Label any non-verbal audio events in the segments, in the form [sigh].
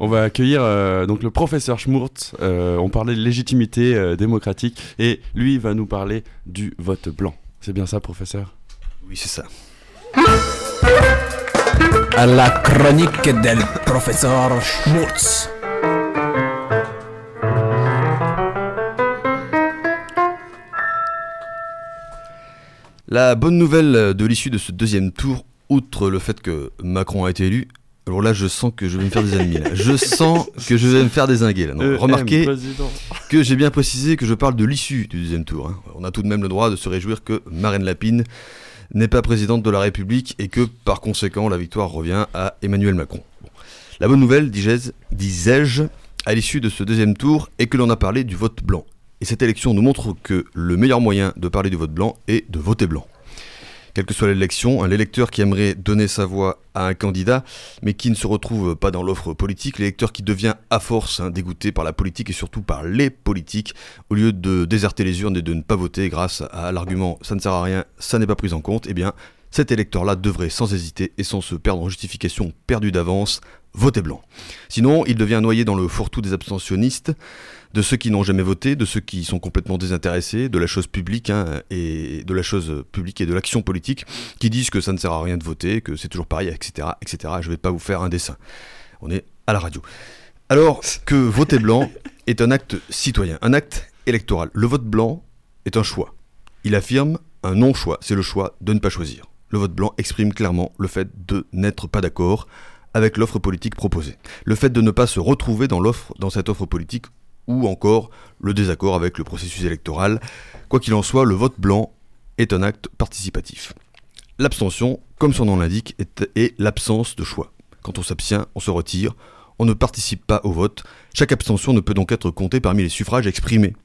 On va accueillir euh, donc le professeur Schmurtz. Euh, on parlait de légitimité euh, démocratique et lui va nous parler du vote blanc. C'est bien ça, professeur? Oui, c'est ça. À la chronique del professeur Schmurtz. La bonne nouvelle de l'issue de ce deuxième tour, outre le fait que Macron a été élu, alors là, je sens que je vais me faire des ennemis. Là. Je sens que je vais me faire désinguer. Là. Non, Euh, remarquez que j'ai bien précisé que je parle de l'issue du deuxième tour. hein. On a tout de même le droit de se réjouir que Marine Lapine n'est pas présidente de la République et que, par conséquent, la victoire revient à Emmanuel Macron. Bon. La bonne nouvelle, disais-je, à l'issue de ce deuxième tour, est que l'on a parlé du vote blanc. Et cette élection nous montre que le meilleur moyen de parler du vote blanc est de voter blanc. Quelle que soit l'élection, l'électeur qui aimerait donner sa voix à un candidat, mais qui ne se retrouve pas dans l'offre politique, l'électeur qui devient à force hein, dégoûté par la politique et surtout par les politiques, au lieu de déserter les urnes et de ne pas voter grâce à l'argument ça ne sert à rien, ça n'est pas pris en compte, eh bien cet électeur-là devrait sans hésiter et sans se perdre en justification perdue d'avance voter blanc. Sinon, il devient noyé dans le fourre-tout des abstentionnistes, de ceux qui n'ont jamais voté, de ceux qui sont complètement désintéressés de la chose publique hein, et de la chose publique et de l'action politique, qui disent que ça ne sert à rien de voter, que c'est toujours pareil, etc., etc. Je vais pas vous faire un dessin. On est à la radio. Alors que voter blanc [laughs] est un acte citoyen, un acte électoral. Le vote blanc est un choix. Il affirme un non-choix, c'est le choix de ne pas choisir. Le vote blanc exprime clairement le fait de n'être pas d'accord avec l'offre politique proposée. Le fait de ne pas se retrouver dans cette offre politique, ou encore le désaccord avec le processus électoral. Quoi qu'il en soit, le vote blanc est un acte participatif. L'abstention, comme son nom l'indique, est l'absence de choix. Quand on s'abstient, on se retire, on ne participe pas au vote. Chaque abstention ne peut donc être comptée parmi les suffrages exprimés.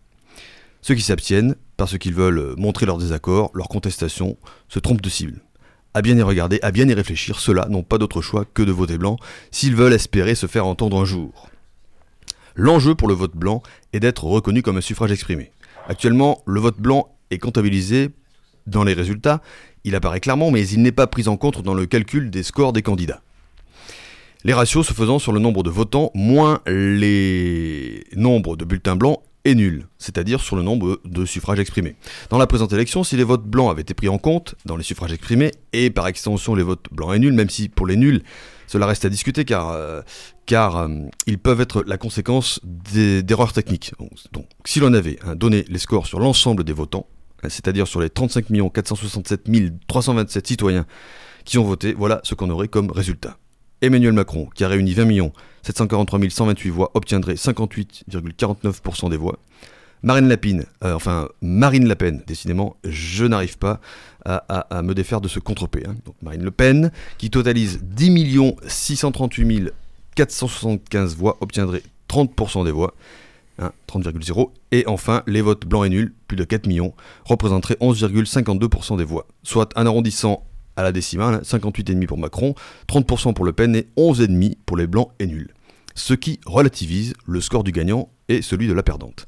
Ceux qui s'abstiennent, parce qu'ils veulent montrer leur désaccord, leur contestation, se trompent de cible. À bien y regarder, à bien y réfléchir, ceux-là n'ont pas d'autre choix que de voter blanc s'ils veulent espérer se faire entendre un jour. L'enjeu pour le vote blanc est d'être reconnu comme un suffrage exprimé. Actuellement, le vote blanc est comptabilisé dans les résultats, il apparaît clairement, mais il n'est pas pris en compte dans le calcul des scores des candidats. Les ratios se faisant sur le nombre de votants moins les nombres de bulletins blancs et nuls, c'est-à-dire sur le nombre de suffrages exprimés. Dans la présente élection, si les votes blancs avaient été pris en compte dans les suffrages exprimés, et par extension les votes blancs et nuls, même si pour les nuls, cela reste à discuter car, euh, car euh, ils peuvent être la conséquence d'erreurs techniques. Donc, donc, si l'on avait hein, donné les scores sur l'ensemble des votants, hein, c'est-à-dire sur les 35 467 327 citoyens qui ont voté, voilà ce qu'on aurait comme résultat. Emmanuel Macron, qui a réuni 20 743 128 voix, obtiendrait 58,49% des voix. Marine Lapine, euh, enfin Marine Le Pen, décidément, je n'arrive pas à, me défaire de ce contre-P. hein. Donc Marine Le Pen, qui totalise 10 638 475 voix, obtiendrait 30% des voix, hein, 30,0. Et enfin, les votes blancs et nuls, plus de 4 millions, représenteraient 11,52% des voix, soit un arrondissant à la décimale, hein, 58,5 pour Macron, 30% pour Le Pen et 11,5 pour les blancs et nuls. Ce qui relativise le score du gagnant et celui de la perdante.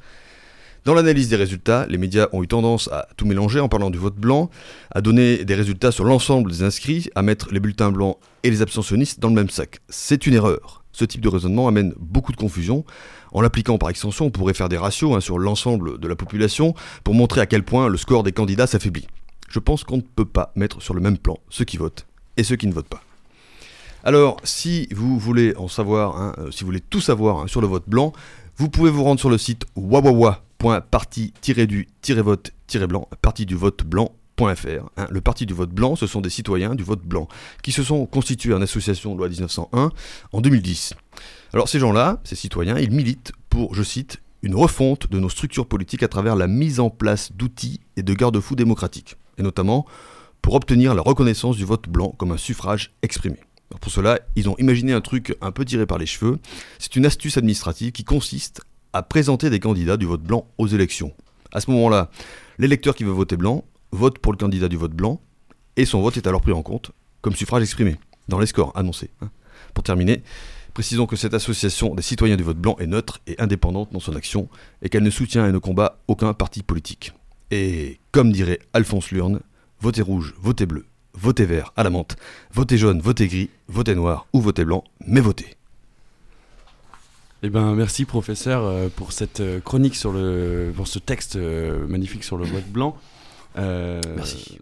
Dans l'analyse des résultats, les médias ont eu tendance à tout mélanger en parlant du vote blanc, à donner des résultats sur l'ensemble des inscrits, à mettre les bulletins blancs et les abstentionnistes dans le même sac. C'est une erreur. Ce type de raisonnement amène beaucoup de confusion. En l'appliquant par extension, on pourrait faire des ratios hein, sur l'ensemble de la population pour montrer à quel point le score des candidats s'affaiblit. Je pense qu'on ne peut pas mettre sur le même plan ceux qui votent et ceux qui ne votent pas. Alors, si vous voulez en savoir, hein, euh, si vous voulez tout savoir hein, sur le vote blanc, vous pouvez vous rendre sur le site wawawa.parti-du-vote-blanc, parti du vote blanc.fr. hein. Le parti du vote blanc, ce sont des citoyens du vote blanc qui se sont constitués en association loi 1901 en 2010. Alors ces gens-là, ces citoyens, ils militent pour, je cite, une refonte de nos structures politiques à travers la mise en place d'outils et de garde-fous démocratiques, et notamment pour obtenir la reconnaissance du vote blanc comme un suffrage exprimé. Pour cela, ils ont imaginé un truc un peu tiré par les cheveux. C'est une astuce administrative qui consiste à présenter des candidats du vote blanc aux élections. À ce moment-là, l'électeur qui veut voter blanc vote pour le candidat du vote blanc et son vote est alors pris en compte comme suffrage exprimé dans les scores annoncés. hein. Pour terminer, précisons que cette association des citoyens du vote blanc est neutre et indépendante dans son action et qu'elle ne soutient et ne combat aucun parti politique. Et comme dirait Alphonse Lurne, votez rouge, votez bleu, votez vert à la menthe, votez jaune, votez gris, votez noir ou votez blanc, mais votez. Eh ben, merci professeur euh, pour cette euh, chronique sur le, pour ce texte euh, magnifique sur le vote blanc. Euh, Merci.